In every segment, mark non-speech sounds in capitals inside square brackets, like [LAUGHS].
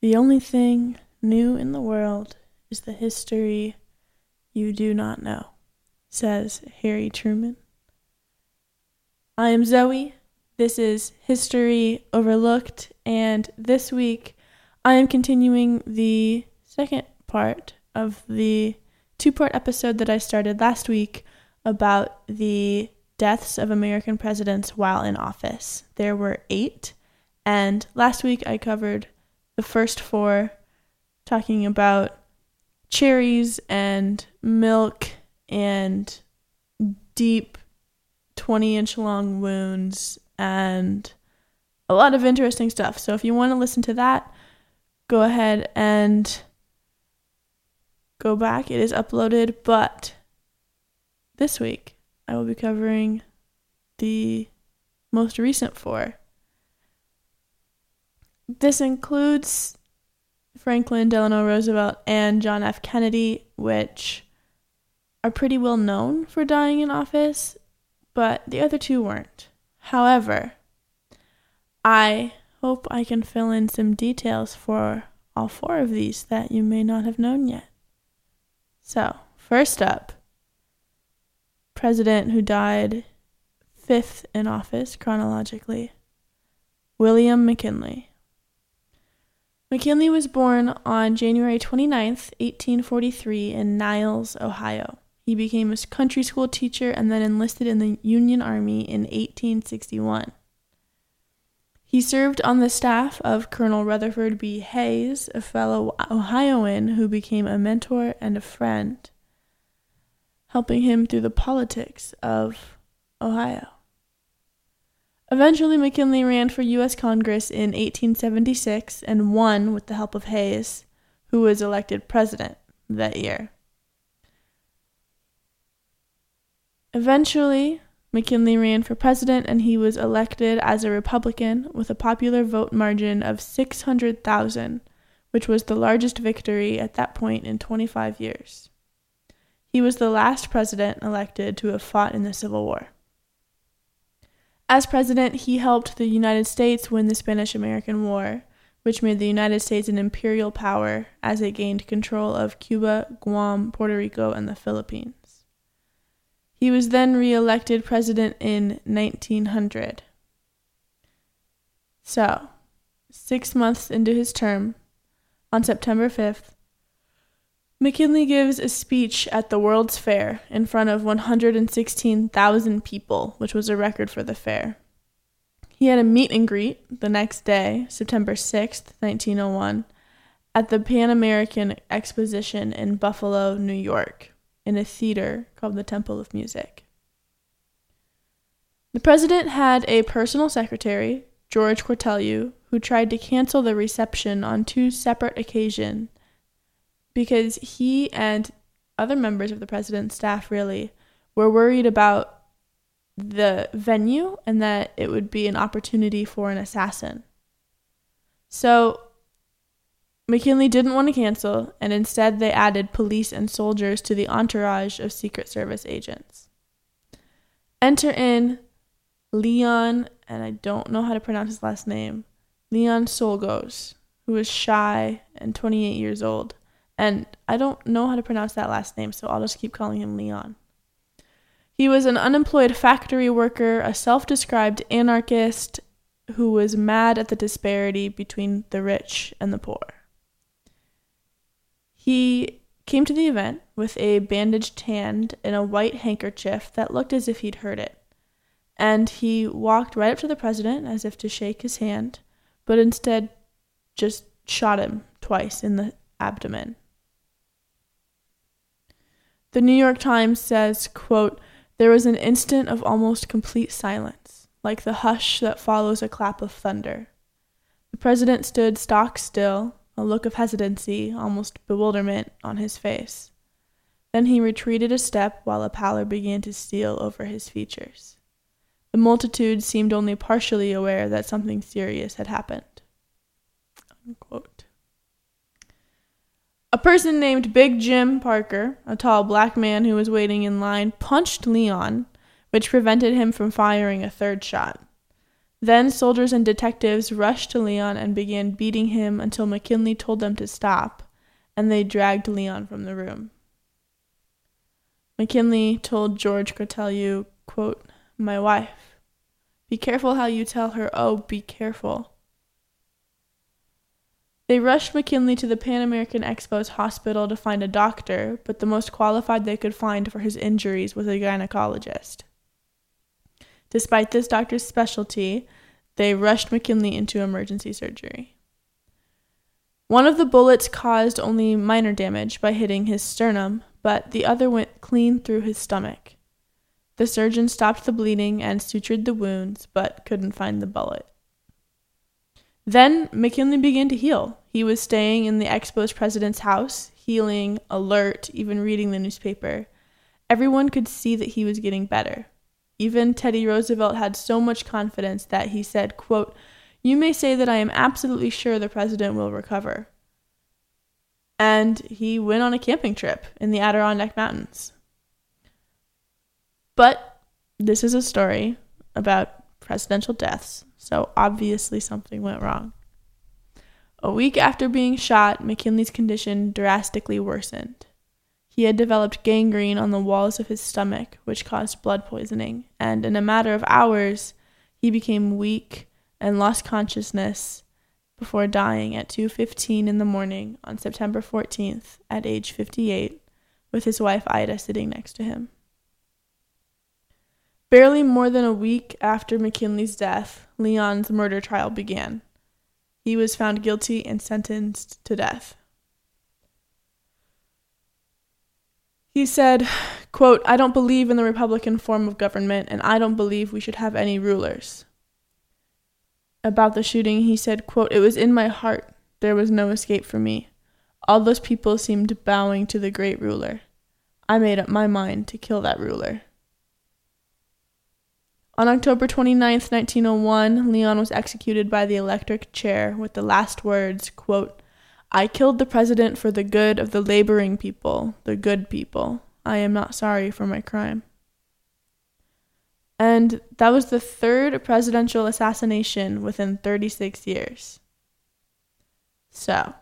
The only thing new in the world is the history you do not know, says Harry Truman. I am Zoe. This is History Overlooked, and this week I am continuing the second part of the two part episode that I started last week about the deaths of American presidents while in office. There were eight, and last week I covered the first four, talking about cherries and milk and deep 20 inch long wounds and a lot of interesting stuff. So if you want to listen to that, go ahead and go back. It is uploaded, but this week I will be covering the most recent four. This includes Franklin Delano Roosevelt and John F. Kennedy, which are pretty well known for dying in office, but the other two weren't. However, I hope I can fill in some details for all four of these that you may not have known yet. So, first up, president who died fifth in office chronologically, William McKinley. McKinley was born on January 29, 1843, in Niles, Ohio. He became a country school teacher and then enlisted in the Union Army in 1861. He served on the staff of Colonel Rutherford B. Hayes, a fellow Ohioan who became a mentor and a friend, helping him through the politics of Ohio. Eventually, McKinley ran for U.S. Congress in 1876 and won with the help of Hayes, who was elected president that year. Eventually, McKinley ran for president and he was elected as a Republican with a popular vote margin of 600,000, which was the largest victory at that point in 25 years. He was the last president elected to have fought in the Civil War. As president, he helped the United States win the Spanish American War, which made the United States an imperial power as it gained control of Cuba, Guam, Puerto Rico, and the Philippines. He was then re elected president in 1900. So, six months into his term, on September 5th, McKinley gives a speech at the World's Fair in front of 116,000 people, which was a record for the fair. He had a meet and greet the next day, September 6th, 1901, at the Pan American Exposition in Buffalo, New York in a theater called the Temple of Music. The president had a personal secretary, George Cortelyou, who tried to cancel the reception on two separate occasions because he and other members of the president's staff really were worried about the venue and that it would be an opportunity for an assassin. So McKinley didn't want to cancel, and instead they added police and soldiers to the entourage of Secret Service agents. Enter in Leon, and I don't know how to pronounce his last name, Leon Czolgosz, who was shy and 28 years old. And I don't know how to pronounce that last name, so I'll just keep calling him Leon. He was an unemployed factory worker, a self described anarchist who was mad at the disparity between the rich and the poor. He came to the event with a bandaged hand and a white handkerchief that looked as if he'd hurt it. And he walked right up to the president as if to shake his hand, but instead just shot him twice in the abdomen. The New York Times says, quote, there was an instant of almost complete silence, like the hush that follows a clap of thunder. The president stood stock still, a look of hesitancy, almost bewilderment, on his face. Then he retreated a step while a pallor began to steal over his features. The multitude seemed only partially aware that something serious had happened. Unquote. A person named Big Jim Parker, a tall black man who was waiting in line, punched Leon, which prevented him from firing a third shot. Then soldiers and detectives rushed to Leon and began beating him until McKinley told them to stop, and they dragged Leon from the room. McKinley told George Cortelyou, quote, My wife. Be careful how you tell her, oh, be careful. They rushed McKinley to the Pan American Expo's hospital to find a doctor, but the most qualified they could find for his injuries was a gynecologist. Despite this doctor's specialty, they rushed McKinley into emergency surgery. One of the bullets caused only minor damage by hitting his sternum, but the other went clean through his stomach. The surgeon stopped the bleeding and sutured the wounds, but couldn't find the bullet. Then McKinley began to heal. He was staying in the Expo's president's house, healing, alert, even reading the newspaper. Everyone could see that he was getting better. Even Teddy Roosevelt had so much confidence that he said, quote, You may say that I am absolutely sure the president will recover. And he went on a camping trip in the Adirondack Mountains. But this is a story about presidential deaths, so obviously something went wrong. A week after being shot, McKinley's condition drastically worsened. He had developed gangrene on the walls of his stomach, which caused blood poisoning, and in a matter of hours, he became weak and lost consciousness before dying at 2:15 in the morning on September 14th at age 58 with his wife Ida sitting next to him. Barely more than a week after McKinley's death, Leon's murder trial began. He was found guilty and sentenced to death. He said, quote, I don't believe in the Republican form of government, and I don't believe we should have any rulers. About the shooting, he said, quote, It was in my heart. There was no escape for me. All those people seemed bowing to the great ruler. I made up my mind to kill that ruler. On October 29, 1901, Leon was executed by the electric chair with the last words, quote, I killed the president for the good of the laboring people, the good people. I am not sorry for my crime. And that was the third presidential assassination within 36 years. So,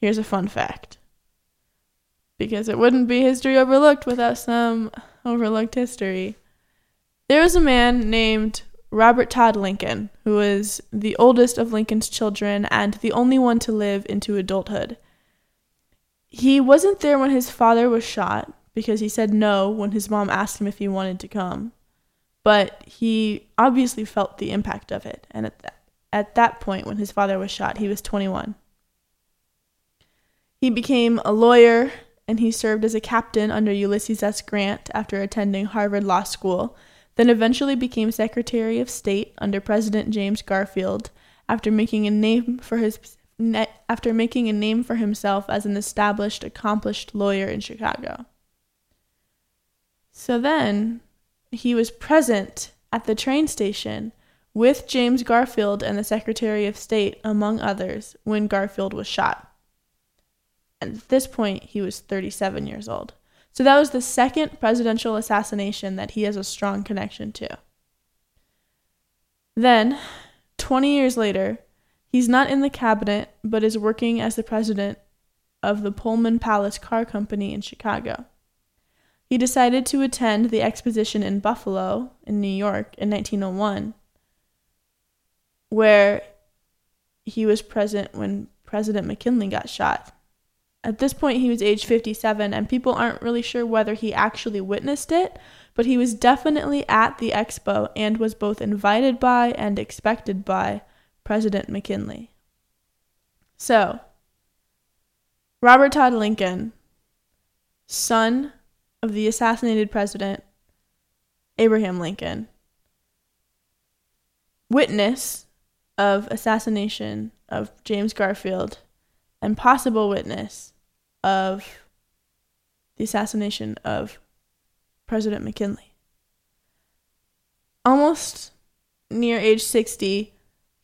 here's a fun fact. Because it wouldn't be history overlooked without some um, overlooked history. There was a man named Robert Todd Lincoln, who was the oldest of Lincoln's children and the only one to live into adulthood. He wasn't there when his father was shot because he said no when his mom asked him if he wanted to come. But he obviously felt the impact of it, and at that, at that point, when his father was shot, he was 21. He became a lawyer and he served as a captain under Ulysses S. Grant after attending Harvard Law School then eventually became Secretary of State under President James Garfield after making a name for his after making a name for himself as an established accomplished lawyer in Chicago. So then he was present at the train station with James Garfield and the Secretary of State among others when Garfield was shot. At this point he was 37 years old. So that was the second presidential assassination that he has a strong connection to. Then, 20 years later, he's not in the cabinet but is working as the president of the Pullman Palace Car Company in Chicago. He decided to attend the exposition in Buffalo, in New York, in 1901, where he was present when President McKinley got shot. At this point, he was age 57, and people aren't really sure whether he actually witnessed it, but he was definitely at the expo and was both invited by and expected by President McKinley. So, Robert Todd Lincoln, son of the assassinated president Abraham Lincoln, witness of assassination of James Garfield, and possible witness of the assassination of President McKinley. Almost near age 60,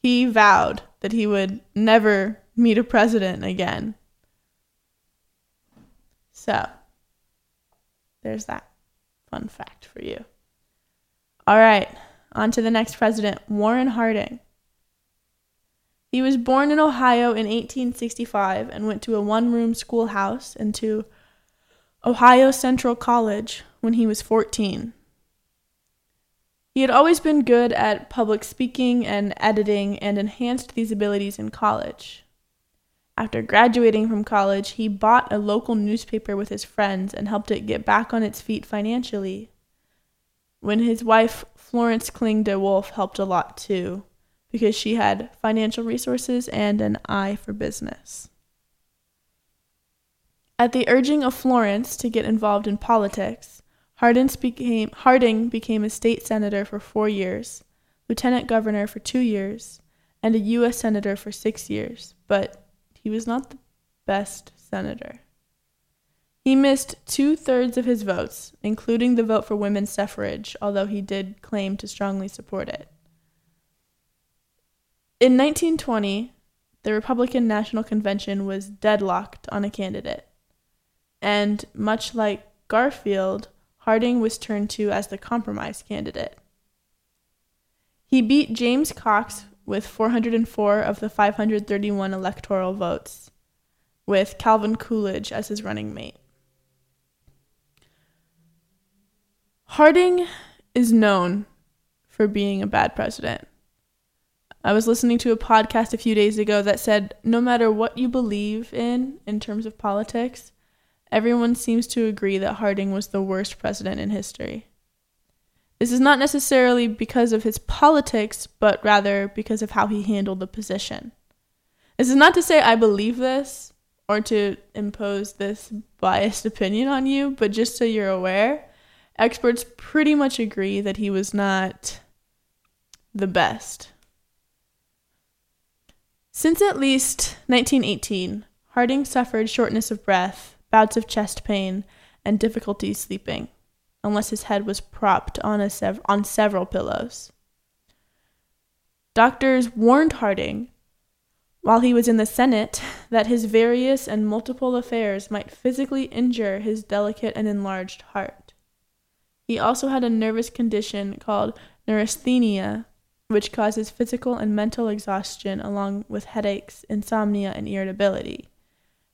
he vowed that he would never meet a president again. So, there's that fun fact for you. All right, on to the next president, Warren Harding. He was born in Ohio in 1865 and went to a one room schoolhouse and to Ohio Central College when he was 14. He had always been good at public speaking and editing and enhanced these abilities in college. After graduating from college, he bought a local newspaper with his friends and helped it get back on its feet financially. When his wife, Florence Kling de Wolfe, helped a lot too, because she had financial resources and an eye for business. At the urging of Florence to get involved in politics, became, Harding became a state senator for four years, lieutenant governor for two years, and a U.S. senator for six years, but he was not the best senator. He missed two thirds of his votes, including the vote for women's suffrage, although he did claim to strongly support it. In 1920, the Republican National Convention was deadlocked on a candidate. And much like Garfield, Harding was turned to as the compromise candidate. He beat James Cox with 404 of the 531 electoral votes, with Calvin Coolidge as his running mate. Harding is known for being a bad president. I was listening to a podcast a few days ago that said no matter what you believe in in terms of politics, everyone seems to agree that Harding was the worst president in history. This is not necessarily because of his politics, but rather because of how he handled the position. This is not to say I believe this or to impose this biased [LAUGHS] opinion on you, but just so you're aware, experts pretty much agree that he was not the best. Since at least 1918, Harding suffered shortness of breath, bouts of chest pain, and difficulty sleeping unless his head was propped on, a sev- on several pillows. Doctors warned Harding, while he was in the Senate, that his various and multiple affairs might physically injure his delicate and enlarged heart. He also had a nervous condition called neurasthenia, which causes physical and mental exhaustion along with headaches, insomnia, and irritability,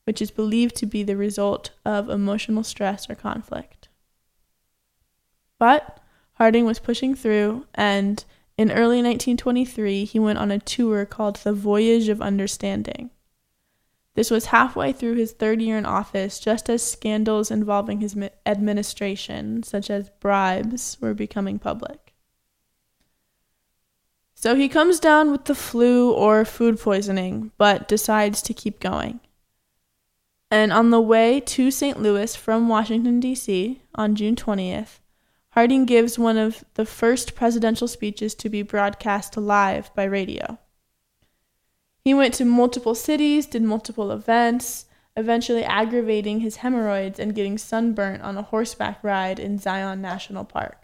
which is believed to be the result of emotional stress or conflict. But Harding was pushing through, and in early 1923, he went on a tour called The Voyage of Understanding. This was halfway through his third year in office, just as scandals involving his administration, such as bribes, were becoming public. So he comes down with the flu or food poisoning, but decides to keep going. And on the way to St. Louis from Washington, D.C., on June 20th, Harding gives one of the first presidential speeches to be broadcast live by radio. He went to multiple cities, did multiple events, eventually aggravating his hemorrhoids and getting sunburnt on a horseback ride in Zion National Park.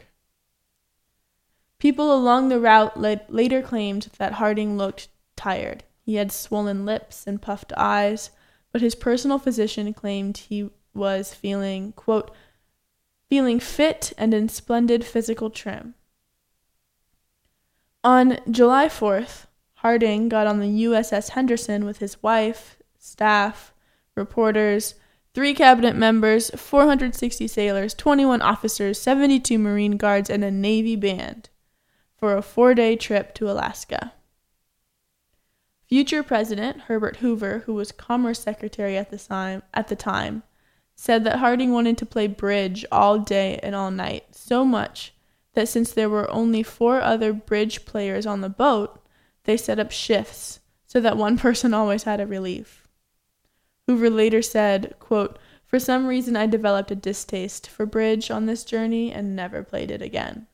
People along the route later claimed that Harding looked tired. He had swollen lips and puffed eyes, but his personal physician claimed he was feeling, quote, feeling fit and in splendid physical trim. On July 4th, Harding got on the USS Henderson with his wife, staff, reporters, three cabinet members, 460 sailors, 21 officers, 72 Marine Guards, and a Navy band for a four day trip to Alaska. Future President Herbert Hoover, who was Commerce Secretary at the time, at the time said that Harding wanted to play bridge all day and all night, so much that since there were only four other bridge players on the boat, they set up shifts so that one [LAUGHS] person always had a relief. Hoover later said, quote, For some reason, I developed a distaste for bridge on this journey and never played it again.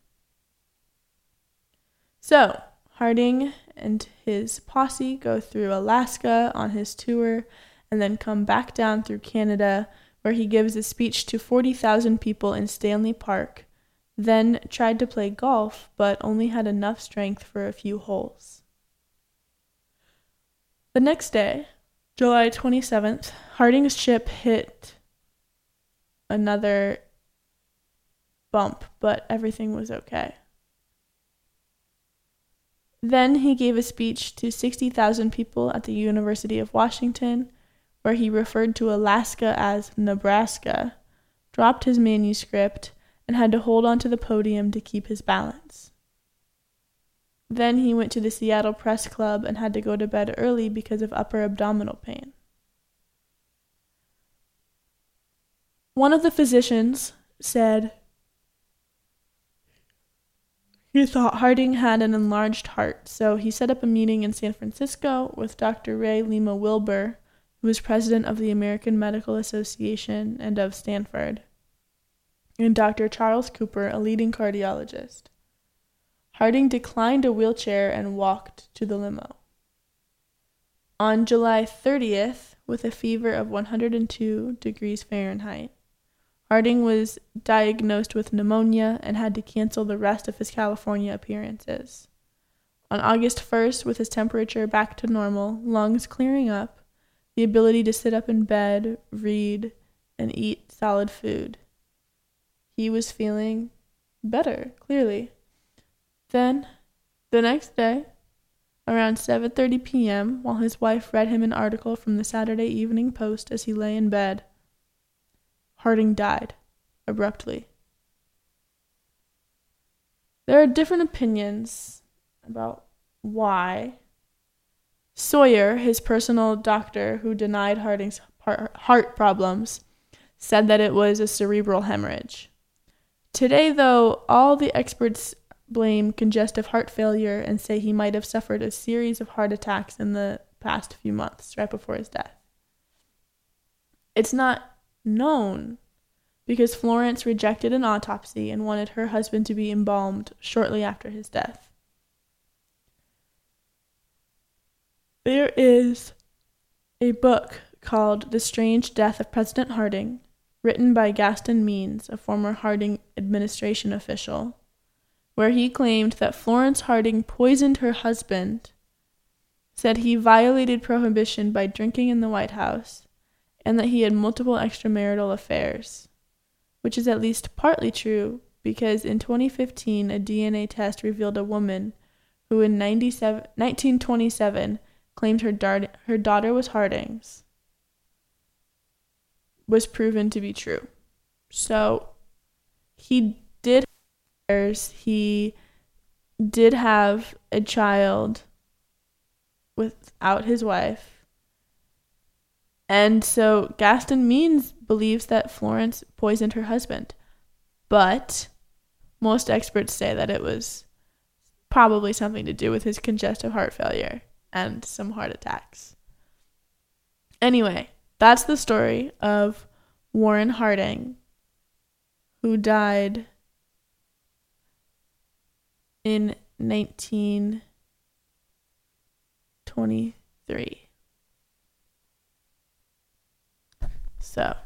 So, Harding and his posse go through Alaska on his tour and then come back down through Canada where he gives a speech to 40,000 people in Stanley Park, then tried to play golf but only had enough strength for a few holes. The next day, July 27th, Harding's ship hit another bump, but everything was okay. Then he gave a speech to 60,000 people at the University of Washington, where he referred to Alaska as Nebraska, dropped his manuscript, and had to hold onto the podium to keep his balance. Then he went to the Seattle Press Club and had to go to bed early because of upper abdominal pain. One of the physicians said he thought Harding had an enlarged heart, so he set up a meeting in San Francisco with Dr. Ray Lyman Wilbur, who was president of the American Medical Association and of Stanford, and Dr. Charles Cooper, a leading cardiologist. Harding declined a wheelchair and walked to the limo. On July 30th, with a fever of 102 degrees Fahrenheit, Harding was diagnosed with pneumonia and had to cancel the rest of his California appearances. On August 1st, with his temperature back to normal, lungs clearing up, the ability to sit up in bed, read, and eat solid food, he was feeling better, clearly. Then, the next day, around 7:30 p.m., while his wife read him an article from the Saturday Evening Post as he lay in bed, Harding died abruptly. There are different opinions about why. Sawyer, his personal doctor who denied Harding's heart problems, said that it was a cerebral hemorrhage. Today, though, all the experts blame congestive heart failure and say he might have suffered a series of heart attacks in the past few months, right before his death. It's not known because Florence rejected an autopsy and wanted her husband to be embalmed shortly after his death. There is a book called The Strange Death of President Harding, written by Gaston Means, a former Harding administration official, where he claimed that Florence Harding poisoned her husband, said he violated prohibition by drinking in the White House, and that he had multiple extramarital affairs, which is at least partly true because in 2015 a DNA test revealed a woman who in 1927 claimed her, dar- her daughter was Harding's was proven to be true. So he did he did have a child without his wife and so Gaston Means believes that Florence poisoned her husband. But most experts say that it was probably something to do with his congestive heart failure and some heart attacks. Anyway, that's the story of Warren Harding, who died in 1923. So,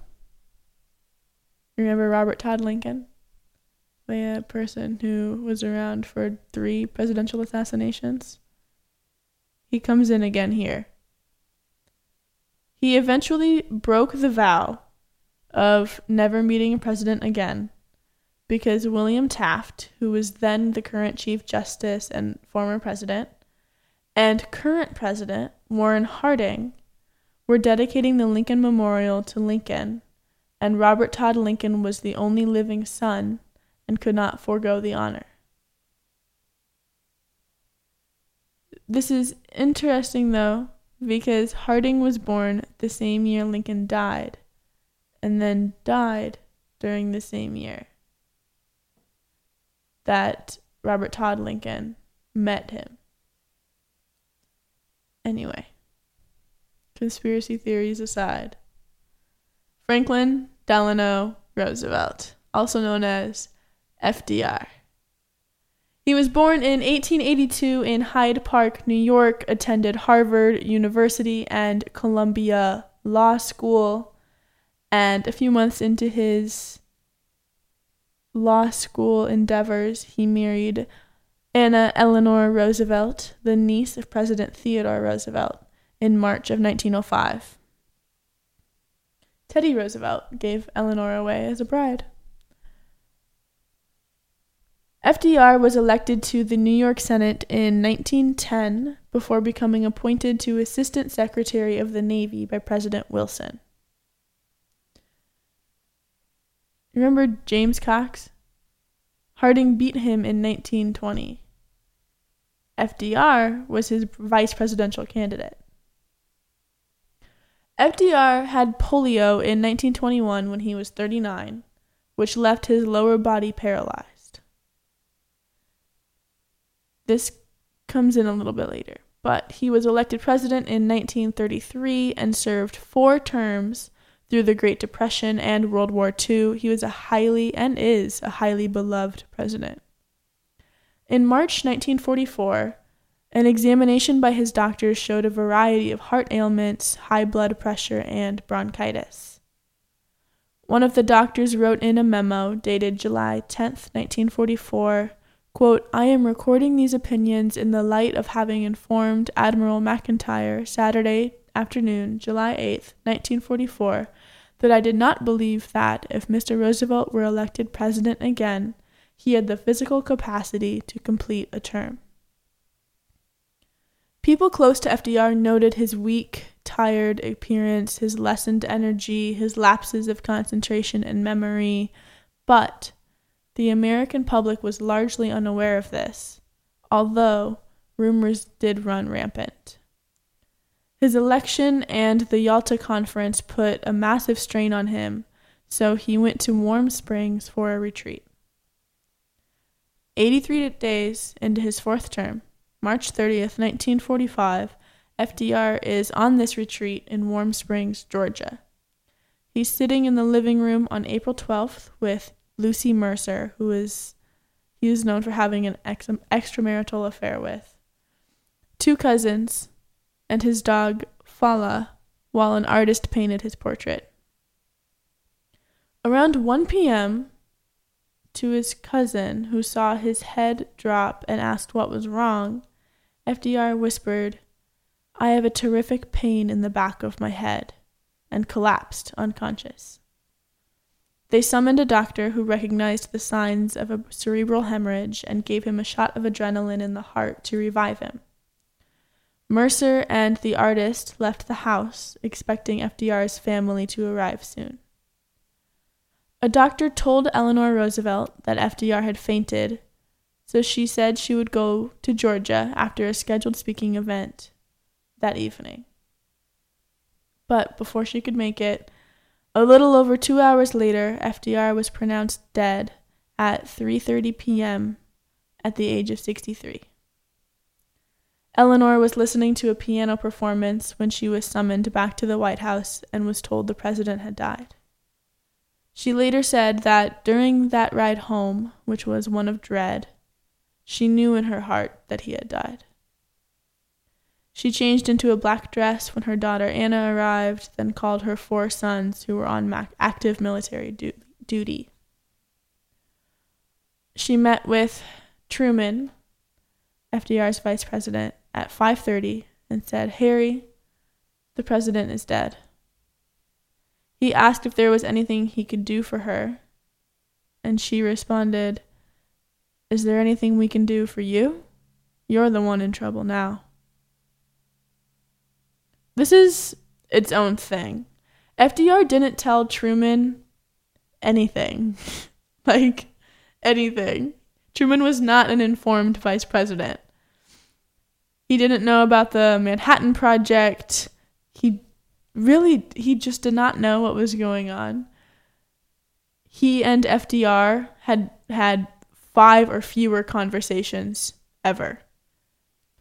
remember Robert Todd Lincoln? The person who was around for three presidential assassinations? He comes in again here. He eventually broke the vow of never meeting a president again because William Taft, who was then the current Chief Justice and former president, and current president Warren Harding were dedicating the Lincoln Memorial to Lincoln, and Robert Todd Lincoln was the only living son and could not forego the honor. This is interesting though, because Harding was born the same year Lincoln died, and then died during the same year that Robert Todd Lincoln met him. Anyway conspiracy theories aside. Franklin Delano Roosevelt, also known as FDR. He was born in 1882 in Hyde Park, New York, attended Harvard University and Columbia Law School, and a few months into his law school endeavors, he married Anna Eleanor Roosevelt, the niece of President Theodore Roosevelt in March of 1905. Teddy Roosevelt gave Eleanor away as a bride. FDR was elected to the New York Senate in 1910 before becoming appointed to Assistant Secretary of the Navy by President Wilson. Remember James Cox? Harding beat him in 1920. FDR was his vice presidential candidate. FDR had polio in 1921 when he was 39, which left his lower body paralyzed. This comes in a little bit later, but he was elected president in 1933 and served four terms through the Great Depression and World War II. He was a highly and is a highly beloved president. In March 1944, an examination by his doctors showed a variety of heart ailments, high blood pressure, and bronchitis. One of the doctors wrote in a memo dated July 10, 1944, quote, I am recording these opinions in the light of having informed Admiral McIntire Saturday afternoon, July 8, 1944, that I did not believe that if Mr. Roosevelt were elected president again, he had the physical capacity to complete a term. People close to FDR noted his weak, tired appearance, his lessened energy, his lapses of concentration and memory, but the American public was largely unaware of this, although rumors did run rampant. His election and the Yalta Conference put a massive strain on him, so he went to Warm Springs for a retreat. 83 days into his fourth term, March 30th, 1945, FDR is on this retreat in Warm Springs, Georgia. He's sitting in the living room on April 12th with Lucy Mercer, who is he is known for having an ex- extramarital affair with, two cousins, and his dog Fala, while an artist painted his portrait. Around 1 p.m., to his cousin, who saw his head drop and asked what was wrong, FDR whispered, I have a terrific pain in the back of my head, and collapsed unconscious. They summoned a doctor who recognized the signs of a cerebral hemorrhage and gave him a shot of adrenaline in the heart to revive him. Mercer and the artist left the house, expecting FDR's family to arrive soon. A doctor told Eleanor Roosevelt that FDR had fainted so she said she would go to Georgia after a scheduled speaking event that evening. But before she could make it, a little over 2 hours later, FDR was pronounced dead at 3:30 p.m. at the age of 63. Eleanor was listening to a piano performance when she was summoned back to the White House and was told the president had died. She later said that during that ride home, which was one of dread, she knew in her heart that he had died. She changed into a black dress when her daughter Anna arrived, then called her four sons who were on active military du- duty. She met with Truman, FDR's vice president, at 5:30 and said, "Harry, the president is dead." He asked if there was anything he could do for her, and she responded, is there anything we can do for you? You're the one in trouble now. This is its own thing. FDR didn't tell Truman anything. [LAUGHS] like, anything. Truman was not an informed vice president. He didn't know about the Manhattan Project. He really, he just did not know what was going on. He and FDR had had five or fewer conversations ever.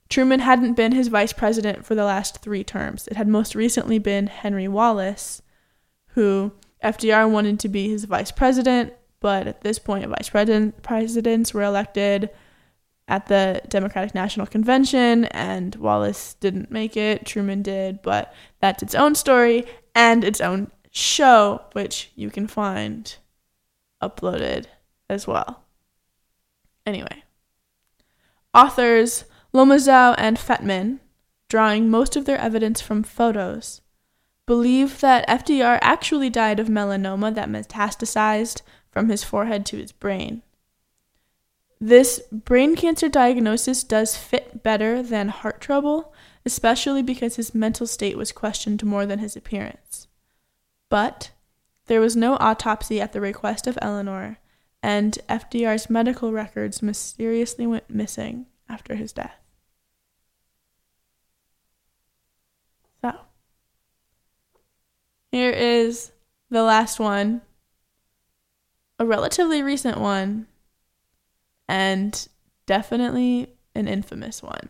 Truman hadn't been his vice president for the last three terms. It had most recently been Henry Wallace, who FDR wanted to be his vice president, but at this point, vice president, presidents were elected at the Democratic National Convention, and Wallace didn't make it. Truman did, but that's its own story and its own show, which you can find uploaded as well. Anyway. Authors Lomazow and Fettmann, drawing most of their evidence from photos, believe that FDR actually died of melanoma that metastasized from his forehead to his brain. This brain cancer diagnosis does fit better than heart trouble, especially because his mental state was questioned more than his appearance. But there was no autopsy at the request of Eleanor, and FDR's medical records mysteriously went missing after his death. So, here is the last one, a relatively recent one, and definitely an infamous one.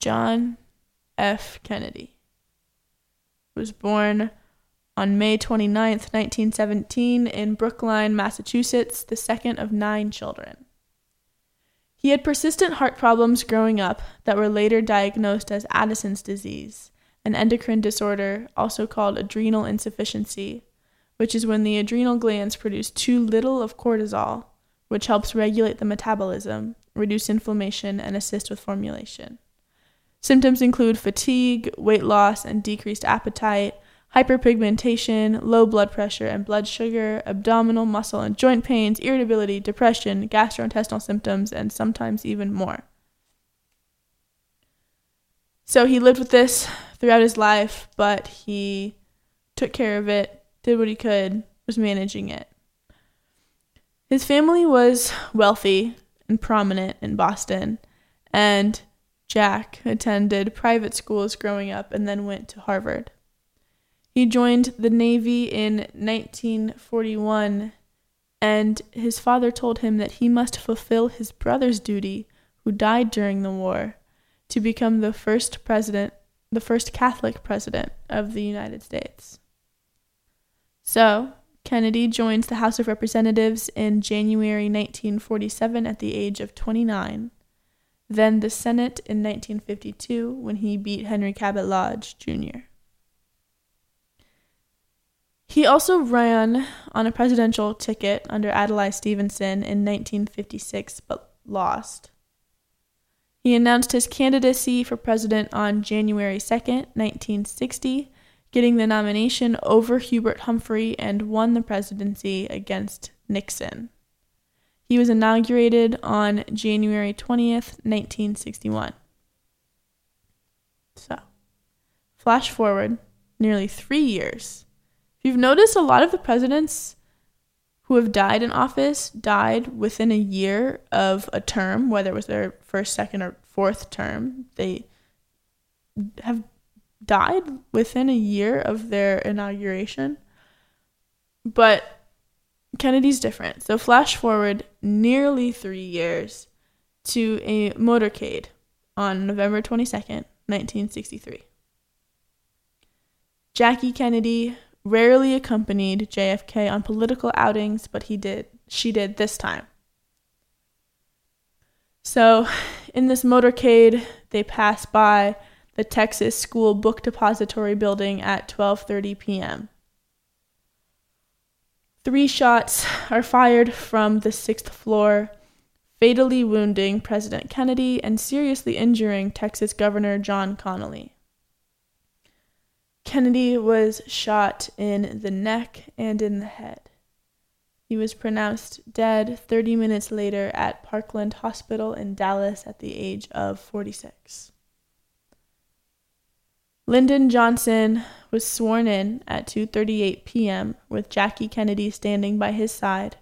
John F. Kennedy was born on May 29, 1917, in Brookline, Massachusetts, the second of nine children. He had persistent heart problems growing up that were later diagnosed as Addison's disease, an endocrine disorder also called adrenal insufficiency, which is when the adrenal glands produce too little of cortisol, which helps regulate the metabolism, reduce inflammation, and assist with formulation. Symptoms include fatigue, weight loss, and decreased appetite, hyperpigmentation, low blood pressure and blood sugar, abdominal, muscle, and joint pains, irritability, depression, gastrointestinal symptoms, and sometimes even more. So he lived with this throughout his life, but he took care of it, did what he could, was managing it. His family was wealthy and prominent in Boston, and Jack attended private schools growing up and then went to Harvard. He joined the Navy in 1941, and his father told him that he must fulfill his brother's duty, who died during the war, to become the first president, the first Catholic president of the United States. So, Kennedy joins the House of Representatives in January 1947 at the age of 29, then the Senate in 1952 when he beat Henry Cabot Lodge Jr. He also ran on a presidential ticket under Adlai Stevenson in 1956 but lost. He announced his candidacy for president on January 2, 1960, getting the nomination over Hubert Humphrey and won the presidency against Nixon. He was inaugurated on January 20th, 1961. So, flash forward nearly three years you've noticed a lot of the presidents who have died in office died within a year of a term, whether it was their first, second, or fourth term. They have died within a year of their inauguration. But Kennedy's different. So, flash forward nearly three years to a motorcade on November 22nd, 1963. Jackie Kennedy rarely accompanied JFK on political outings, but he did. She did this time. So, in this motorcade, they pass by the Texas School Book Depository building at 12:30 p.m. Three shots are fired from the 6th floor, fatally wounding President Kennedy and seriously injuring Texas Governor John Connally. Kennedy was shot in the neck and in the head. He was pronounced dead 30 minutes later at Parkland Hospital in Dallas at the age of 46. Lyndon Johnson was sworn in at 2:38 p.m. with Jackie Kennedy standing by his side,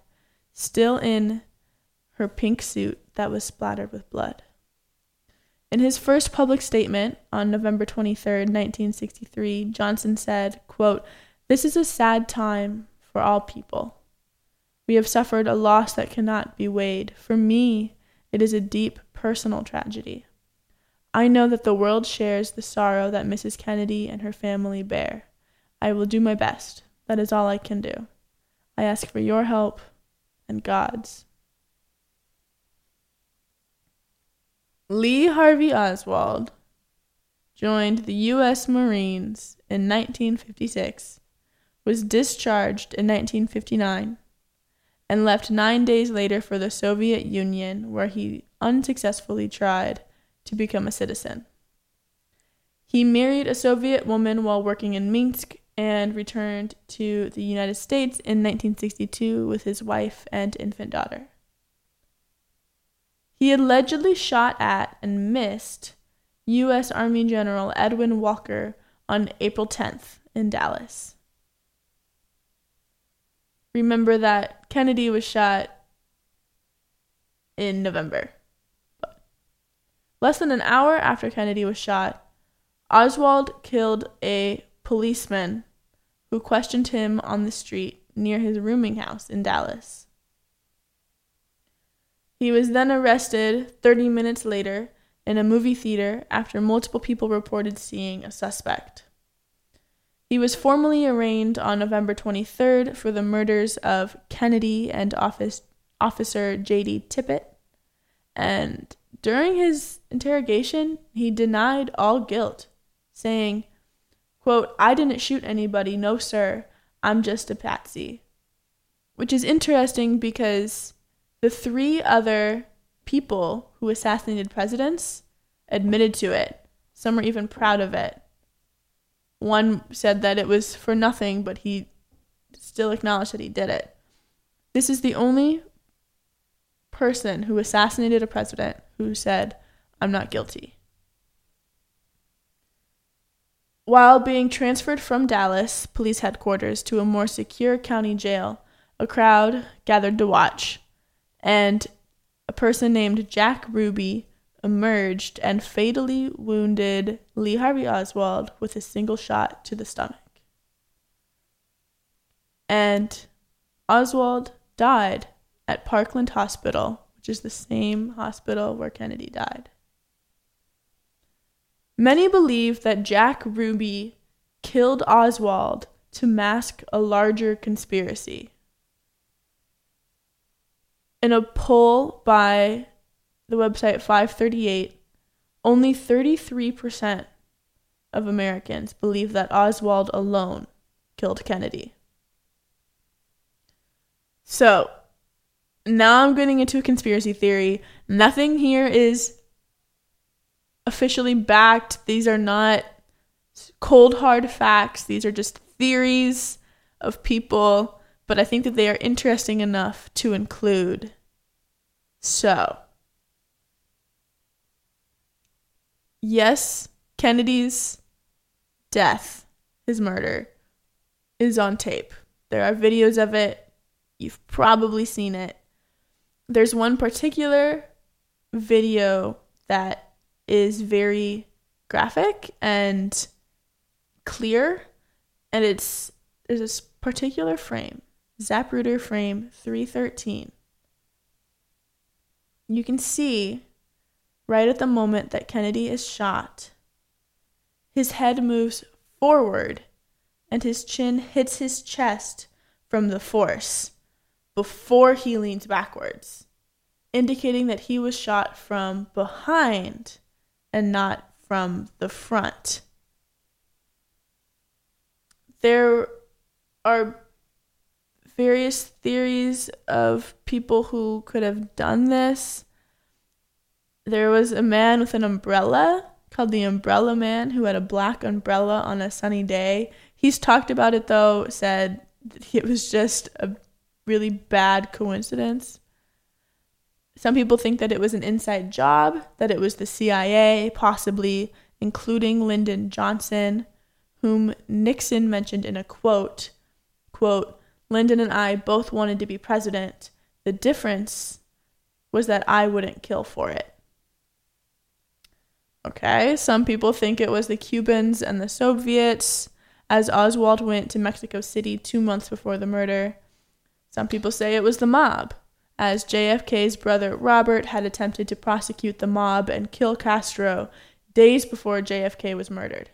still in her pink suit that was splattered with blood. In his first public statement on November 23, 1963, Johnson said, quote, This is a sad time for all people. We have suffered a loss that cannot be weighed. For me, it is a deep personal tragedy. I know that the world shares the sorrow that Mrs. Kennedy and her family bear. I will do my best. That is all I can do. I ask for your help and God's. Lee Harvey Oswald joined the U.S. Marines in 1956, was discharged in 1959, and left nine days later for the Soviet Union, where he unsuccessfully tried to become a citizen. He married a Soviet woman while working in Minsk and returned to the United States in 1962 with his wife and infant daughter. He allegedly shot at and missed U.S. Army General Edwin Walker on April 10th in Dallas. Remember that Kennedy was shot in November. Less than an hour after Kennedy was shot, Oswald killed a policeman who questioned him on the street near his rooming house in Dallas. He was then arrested 30 minutes later in a movie theater after multiple people reported seeing a suspect. He was formally arraigned on November 23rd for the murders of Kennedy and office, Officer J.D. Tippit. And during his interrogation, he denied all guilt, saying, quote, I didn't shoot anybody, no sir, I'm just a patsy. Which is interesting because the three other people who assassinated presidents admitted to it. Some were even proud of it. One said that it was for nothing, but he still acknowledged that he did it. This is the only person who assassinated a president who said, I'm not guilty. While being transferred from Dallas police headquarters to a more secure county jail, a crowd gathered to watch, and a person named Jack Ruby emerged and fatally wounded Lee Harvey Oswald with a single shot to the stomach. And Oswald died at Parkland Hospital, which is the same hospital where Kennedy died. Many believe that Jack Ruby killed Oswald to mask a larger conspiracy. In a poll by the website 538, only 33% of Americans believe that Oswald alone killed Kennedy. So, now I'm getting into a conspiracy theory. Nothing here is officially backed. These are not cold hard facts. These are just theories of people, but I think that they are interesting enough to include. So, yes, Kennedy's death, his murder, is on tape. There are videos of it. You've probably seen it. There's one particular video that is very graphic and clear, and it's there's this particular frame, Zapruder frame 313. You can see right at the moment that Kennedy is shot, his head moves forward and his chin hits his chest from the force before he leans backwards, indicating that he was shot from behind and not from the front. There are various theories of people who could have done this there was a man with an umbrella called the Umbrella Man who had a black umbrella on a sunny day. He's talked about it though, said it was just a really bad coincidence. Some people think that it was an inside job, that it was the CIA, possibly including Lyndon Johnson, whom Nixon mentioned in a quote, quote, Lyndon and I both wanted to be president. The difference was that I wouldn't kill for it. Okay, some people think it was the Cubans and the Soviets, as Oswald went to Mexico City two months before the murder. Some people say it was the mob, as JFK's brother Robert had attempted to prosecute the mob and kill Castro days before JFK was murdered.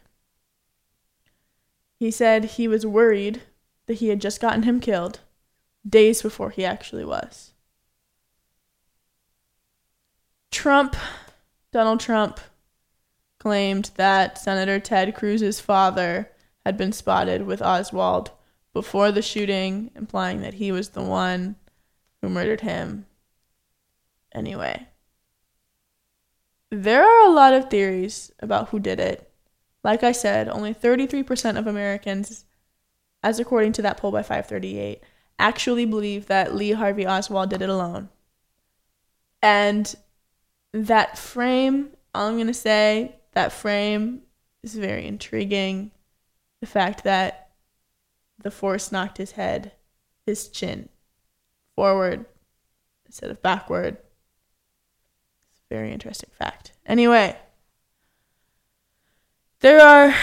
He said he was worried that he had just gotten him killed days before he actually was. Trump, Donald Trump, claimed that Senator Ted Cruz's father had been spotted with Oswald before the shooting, implying that he was the one who murdered him. Anyway, there are a lot of theories about who did it. Like I said, only 33% of Americans, as according to that poll by 538, actually believe that Lee Harvey Oswald did it alone. And that frame, all I'm going to say, that frame is very intriguing. The fact that the force knocked his head, his chin forward instead of backward. It's a very interesting fact. Anyway, there are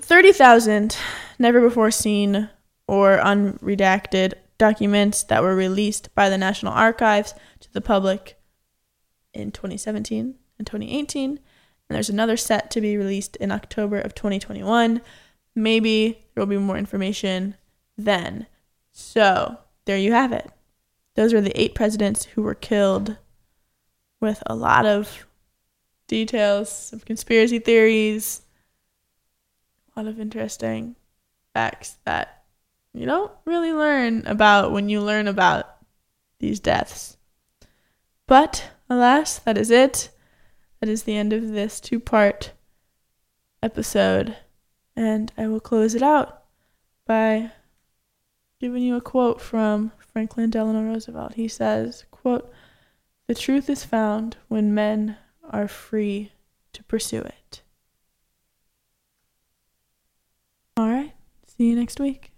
30,000 never before seen or unredacted documents that were released by the National Archives to the public in 2017 and 2018. And there's another set to be released in October of 2021. Maybe there will be more information then. So, there you have it. Those are the eight presidents who were killed with a lot of details, some conspiracy theories, a lot of interesting facts that you don't really learn about when you learn about these deaths. But alas, that is it. That is the end of this two part episode. And I will close it out by giving you a quote from Franklin Delano Roosevelt. He says, quote, The truth is found when men are free to pursue it. All right. See you next week.